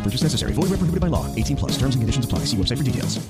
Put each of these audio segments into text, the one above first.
No purchase necessary. Void where prohibited by law. 18 plus. Terms and conditions apply. See website for details.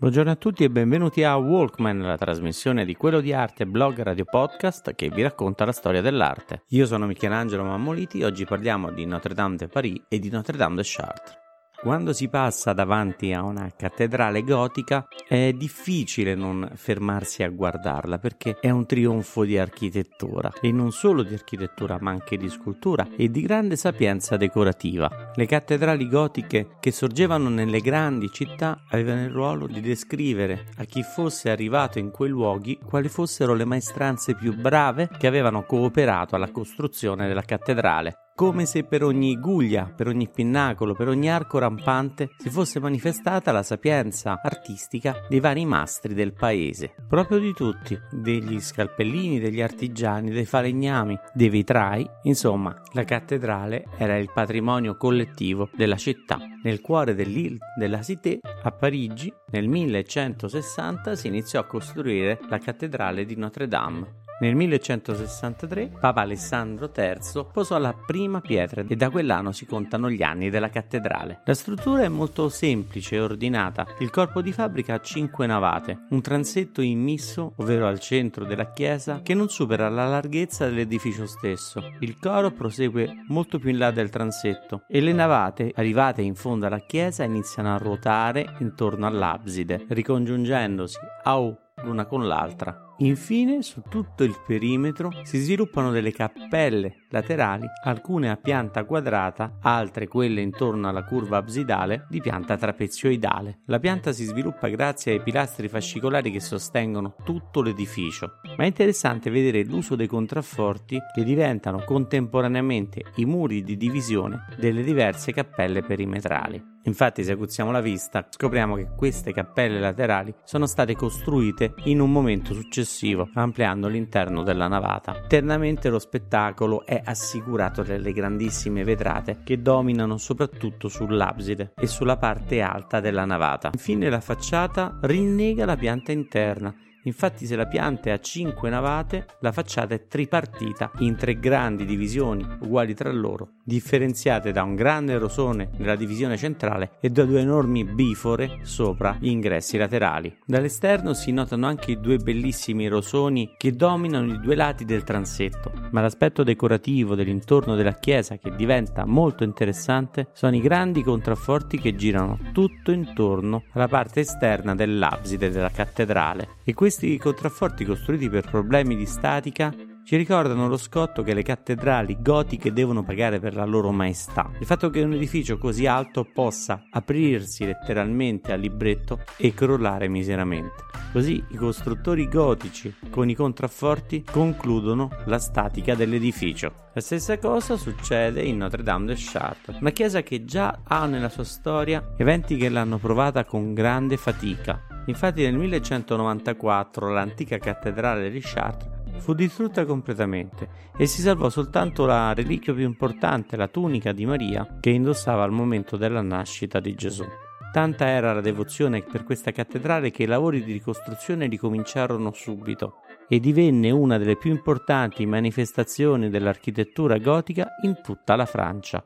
Buongiorno a tutti e benvenuti a Walkman, la trasmissione di quello di arte blog radio podcast che vi racconta la storia dell'arte. Io sono Michelangelo Mammoliti, oggi parliamo di Notre Dame de Paris e di Notre Dame de Chartres. Quando si passa davanti a una cattedrale gotica è difficile non fermarsi a guardarla perché è un trionfo di architettura e non solo di architettura ma anche di scultura e di grande sapienza decorativa. Le cattedrali gotiche che sorgevano nelle grandi città avevano il ruolo di descrivere a chi fosse arrivato in quei luoghi quali fossero le maestranze più brave che avevano cooperato alla costruzione della cattedrale come se per ogni guglia, per ogni pinnacolo, per ogni arco rampante si fosse manifestata la sapienza artistica dei vari mastri del paese, proprio di tutti, degli scalpellini, degli artigiani, dei falegnami, dei vitrai, insomma, la cattedrale era il patrimonio collettivo della città. Nel cuore dell'Île de la Cité, a Parigi, nel 1160 si iniziò a costruire la cattedrale di Notre Dame nel 1163 Papa Alessandro III posò la prima pietra e da quell'anno si contano gli anni della cattedrale. La struttura è molto semplice e ordinata. Il corpo di fabbrica ha cinque navate, un transetto immisso, ovvero al centro della chiesa, che non supera la larghezza dell'edificio stesso. Il coro prosegue molto più in là del transetto e le navate, arrivate in fondo alla chiesa, iniziano a ruotare intorno all'abside, ricongiungendosi au l'una con l'altra. Infine, su tutto il perimetro si sviluppano delle cappelle laterali, alcune a pianta quadrata, altre quelle intorno alla curva absidale di pianta trapezioidale. La pianta si sviluppa grazie ai pilastri fascicolari che sostengono tutto l'edificio. Ma è interessante vedere l'uso dei contrafforti che diventano contemporaneamente i muri di divisione delle diverse cappelle perimetrali. Infatti, se aguzziamo la vista, scopriamo che queste cappelle laterali sono state costruite in un momento successivo, ampliando l'interno della navata. Internamente lo spettacolo è assicurato dalle grandissime vetrate che dominano soprattutto sull'abside e sulla parte alta della navata. Infine la facciata rinnega la pianta interna Infatti se la pianta è a 5 navate, la facciata è tripartita in tre grandi divisioni uguali tra loro, differenziate da un grande rosone nella divisione centrale e da due enormi bifore sopra gli ingressi laterali. Dall'esterno si notano anche i due bellissimi rosoni che dominano i due lati del transetto, ma l'aspetto decorativo dell'intorno della chiesa che diventa molto interessante sono i grandi contrafforti che girano tutto intorno alla parte esterna dell'abside della cattedrale e questi contrafforti costruiti per problemi di statica ci ricordano lo scotto che le cattedrali gotiche devono pagare per la loro maestà. Il fatto che un edificio così alto possa aprirsi letteralmente al libretto e crollare miseramente. Così i costruttori gotici con i contrafforti concludono la statica dell'edificio. La stessa cosa succede in Notre Dame de Chartres, una chiesa che già ha nella sua storia eventi che l'hanno provata con grande fatica. Infatti nel 1194 l'antica cattedrale di Chartres fu distrutta completamente e si salvò soltanto la reliquia più importante, la tunica di Maria, che indossava al momento della nascita di Gesù. Tanta era la devozione per questa cattedrale che i lavori di ricostruzione ricominciarono subito e divenne una delle più importanti manifestazioni dell'architettura gotica in tutta la Francia.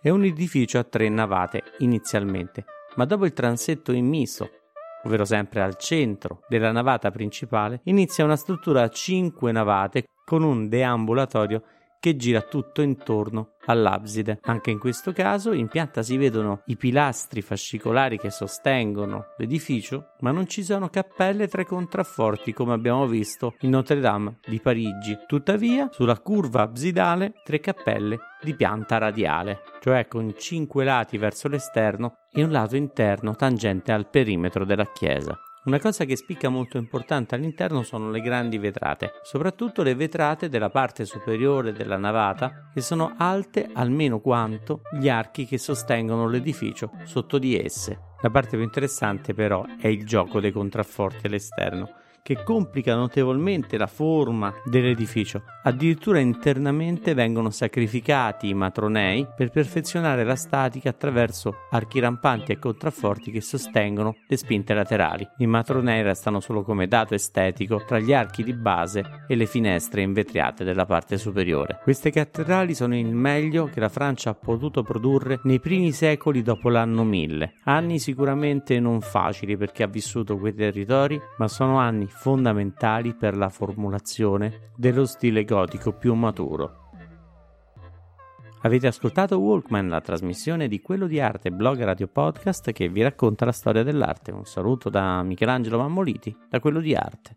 È un edificio a tre navate inizialmente, ma dopo il transetto immiso, ovvero sempre al centro della navata principale, inizia una struttura a cinque navate con un deambulatorio che gira tutto intorno all'abside. Anche in questo caso in pianta si vedono i pilastri fascicolari che sostengono l'edificio, ma non ci sono cappelle tra i contrafforti come abbiamo visto in Notre Dame di Parigi. Tuttavia, sulla curva absidale, tre cappelle di pianta radiale, cioè con cinque lati verso l'esterno e un lato interno tangente al perimetro della chiesa. Una cosa che spicca molto importante all'interno sono le grandi vetrate, soprattutto le vetrate della parte superiore della navata che sono alte almeno quanto gli archi che sostengono l'edificio sotto di esse. La parte più interessante però è il gioco dei contrafforti all'esterno che complica notevolmente la forma dell'edificio. Addirittura internamente vengono sacrificati i matronei per perfezionare la statica attraverso archi rampanti e contrafforti che sostengono le spinte laterali. I matronei restano solo come dato estetico tra gli archi di base e le finestre invetriate della parte superiore. Queste cattedrali sono il meglio che la Francia ha potuto produrre nei primi secoli dopo l'anno 1000. Anni sicuramente non facili per chi ha vissuto quei territori, ma sono anni fondamentali per la formulazione dello stile gotico più maturo. Avete ascoltato Walkman, la trasmissione di quello di arte blog radio podcast che vi racconta la storia dell'arte. Un saluto da Michelangelo Mammoliti, da quello di arte.